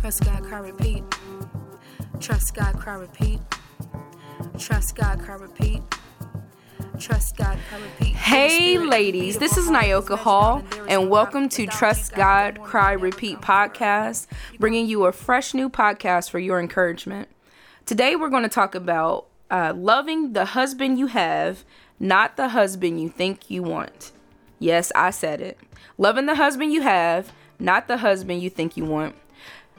Trust God, cry, repeat. Trust God, cry, repeat. Trust God, cry, repeat. Trust God, cry, repeat. Hey, ladies, this is Nyoka Hall, and welcome to Trust God, Cry, Repeat podcast, bringing you a fresh new podcast for your encouragement. Today, we're going to talk about uh, loving the husband you have, not the husband you think you want. Yes, I said it. Loving the husband you have, not the husband you think you want.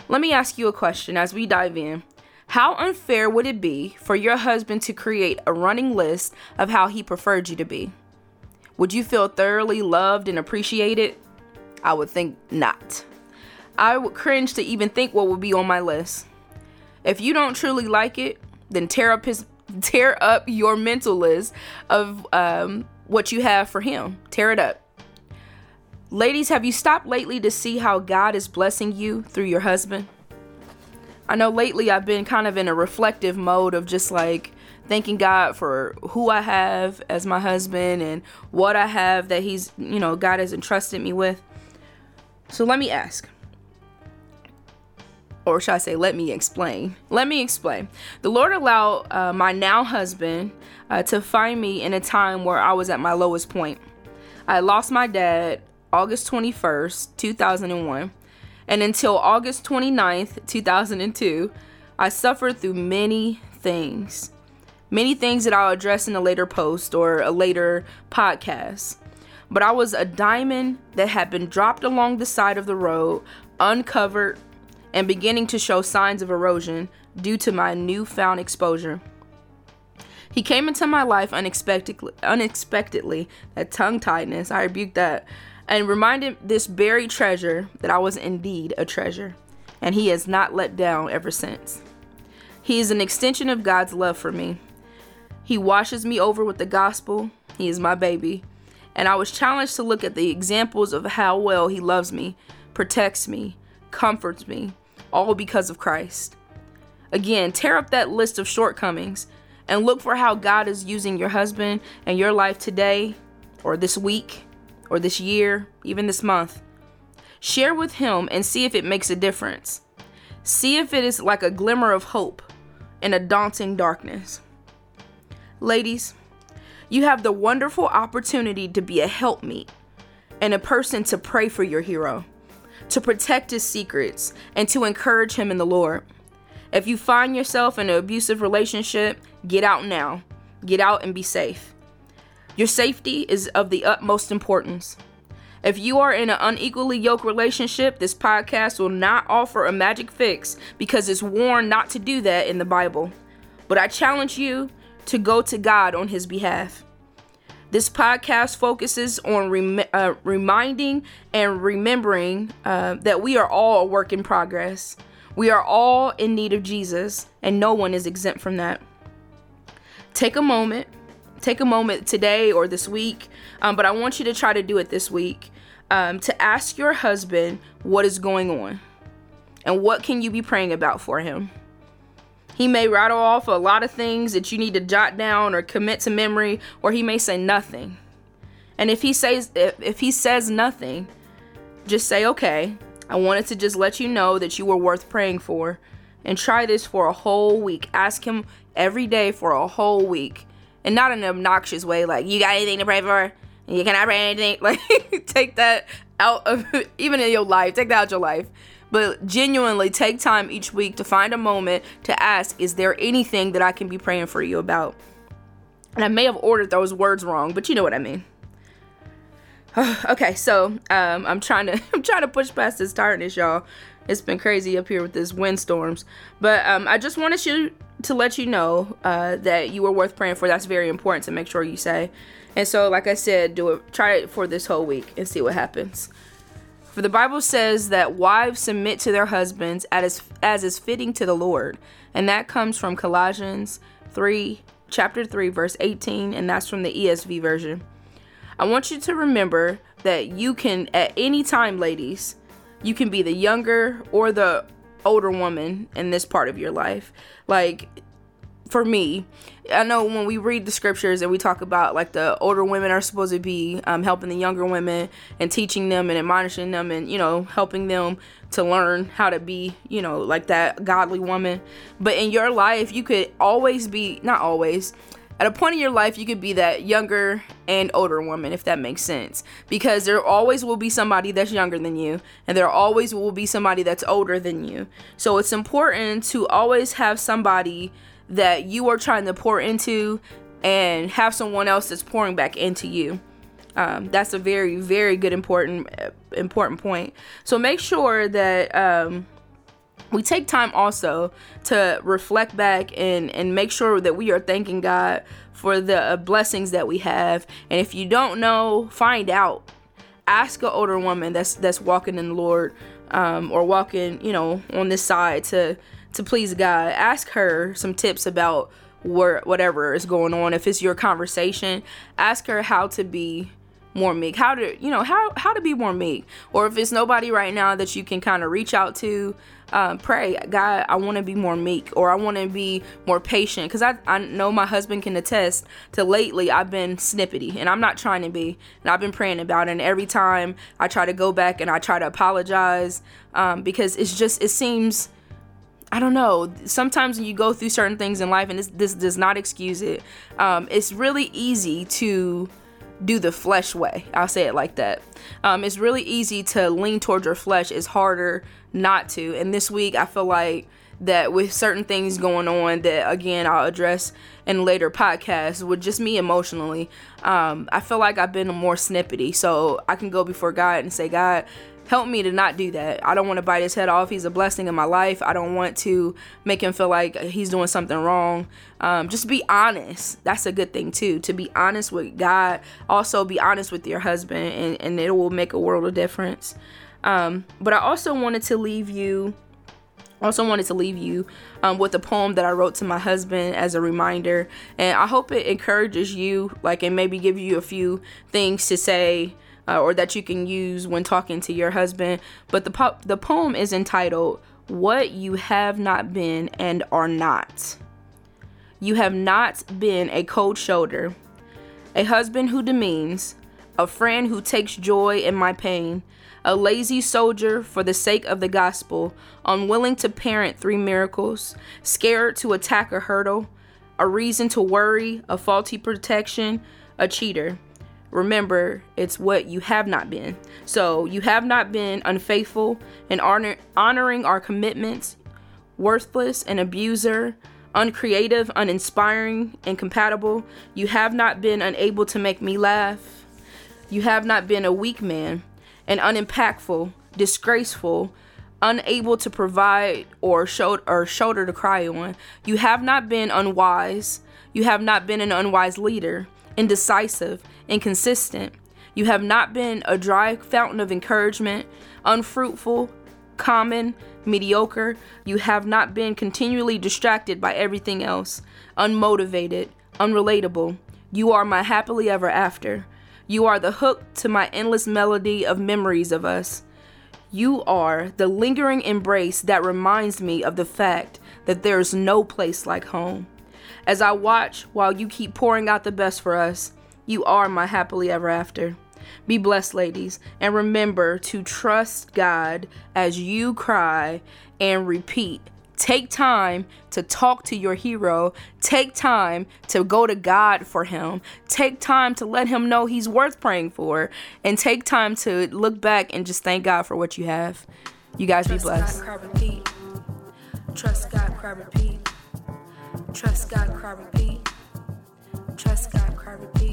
Let me ask you a question as we dive in. How unfair would it be for your husband to create a running list of how he preferred you to be? Would you feel thoroughly loved and appreciated? I would think not. I would cringe to even think what would be on my list. If you don't truly like it, then tear up his tear up your mental list of um, what you have for him. Tear it up. Ladies, have you stopped lately to see how God is blessing you through your husband? I know lately I've been kind of in a reflective mode of just like thanking God for who I have as my husband and what I have that He's, you know, God has entrusted me with. So let me ask. Or should I say, let me explain? Let me explain. The Lord allowed uh, my now husband uh, to find me in a time where I was at my lowest point. I lost my dad August 21st, 2001 and until August 29th, 2002, I suffered through many things. Many things that I'll address in a later post or a later podcast. But I was a diamond that had been dropped along the side of the road, uncovered, and beginning to show signs of erosion due to my newfound exposure. He came into my life unexpectedly, unexpectedly. That tongue tightness, I rebuked that and reminded this buried treasure that I was indeed a treasure, and He has not let down ever since. He is an extension of God's love for me. He washes me over with the gospel. He is my baby. And I was challenged to look at the examples of how well He loves me, protects me, comforts me, all because of Christ. Again, tear up that list of shortcomings and look for how God is using your husband and your life today or this week or this year, even this month. Share with Him and see if it makes a difference. See if it is like a glimmer of hope in a daunting darkness. Ladies, you have the wonderful opportunity to be a helpmeet and a person to pray for your hero, to protect his secrets, and to encourage him in the Lord. If you find yourself in an abusive relationship, get out now. Get out and be safe. Your safety is of the utmost importance. If you are in an unequally yoked relationship, this podcast will not offer a magic fix because it's warned not to do that in the Bible. But I challenge you to go to God on His behalf. This podcast focuses on rem- uh, reminding and remembering uh, that we are all a work in progress. We are all in need of Jesus, and no one is exempt from that. Take a moment take a moment today or this week, um, but I want you to try to do it this week um, to ask your husband what is going on and what can you be praying about for him. He may rattle off a lot of things that you need to jot down or commit to memory, or he may say nothing. And if he says if, if he says nothing, just say, "Okay, I wanted to just let you know that you were worth praying for." And try this for a whole week. Ask him every day for a whole week and not in an obnoxious way like you got anything to pray for? You cannot pray anything? Like take that out of even in your life take that out of your life. But genuinely take time each week to find a moment to ask is there anything that i can be praying for you about? And i may have ordered those words wrong but you know what i mean. Okay so um, i'm trying to i'm trying to push past this tiredness y'all. It's been crazy up here with this windstorms. But um, i just wanted you to let you know uh, that you are worth praying for. That's very important to make sure you say. And so, like I said, do it. Try it for this whole week and see what happens. For the Bible says that wives submit to their husbands as as is fitting to the Lord, and that comes from Colossians three, chapter three, verse eighteen, and that's from the ESV version. I want you to remember that you can, at any time, ladies, you can be the younger or the older woman in this part of your life. Like, for me, I know when we read the scriptures and we talk about like the older women are supposed to be um, helping the younger women and teaching them and admonishing them and you know helping them to learn how to be you know like that godly woman. But in your life, you could always be not always at a point in your life you could be that younger and older woman if that makes sense. Because there always will be somebody that's younger than you and there always will be somebody that's older than you. So it's important to always have somebody that you are trying to pour into and have someone else that's pouring back into you. Um, that's a very very good important important point. So make sure that um, we take time also to reflect back and and make sure that we are thanking God for the uh, blessings that we have. And if you don't know, find out. Ask an older woman that's that's walking in the Lord um, or walking, you know, on this side to to please God. Ask her some tips about where whatever is going on. If it's your conversation, ask her how to be more meek? How to you know how how to be more meek? Or if it's nobody right now that you can kind of reach out to um, pray god i want to be more meek or i want to be more patient. Because I, I know my husband can attest to lately i've been snippety and i'm not trying to be and i've been praying about it. And every time i try to go back and i try to apologize um, because it's just it seems I don't know. Sometimes when you go through certain things in life, and this, this does not excuse it, um, it's really easy to do the flesh way. I'll say it like that. Um, it's really easy to lean towards your flesh. It's harder not to. And this week, I feel like that with certain things going on that again I'll address in later podcasts with just me emotionally. Um, I feel like I've been more snippety, so I can go before God and say, God, help me to not do that. I don't want to bite his head off. He's a blessing in my life. I don't want to make him feel like he's doing something wrong. Um, just be honest. That's a good thing too. To be honest with God. Also be honest with your husband, and, and it will make a world of difference. Um, but I also wanted to leave you. Also wanted to leave you um, with a poem that I wrote to my husband as a reminder, and I hope it encourages you, like, and maybe give you a few things to say uh, or that you can use when talking to your husband. But the po- the poem is entitled "What You Have Not Been and Are Not." You have not been a cold shoulder, a husband who demeans, a friend who takes joy in my pain, a lazy soldier for the sake of the gospel, unwilling to parent three miracles, scared to attack a hurdle, a reason to worry, a faulty protection, a cheater. Remember, it's what you have not been. So you have not been unfaithful and honor- honoring our commitments, worthless, an abuser, uncreative, uninspiring, incompatible. You have not been unable to make me laugh. You have not been a weak man, an unimpactful, disgraceful, unable to provide or shoulder or shoulder to cry on. You have not been unwise. You have not been an unwise leader, indecisive, inconsistent. You have not been a dry fountain of encouragement, unfruitful, common, mediocre. You have not been continually distracted by everything else, unmotivated, unrelatable. You are my happily ever after. You are the hook to my endless melody of memories of us. You are the lingering embrace that reminds me of the fact that there is no place like home. As I watch while you keep pouring out the best for us, you are my happily ever after. Be blessed, ladies, and remember to trust God as you cry and repeat. Take time to talk to your hero. Take time to go to God for him. Take time to let him know he's worth praying for. And take time to look back and just thank God for what you have. You guys be blessed. Trust God, cry, repeat. Trust God, cry, repeat. Trust God, cry, repeat.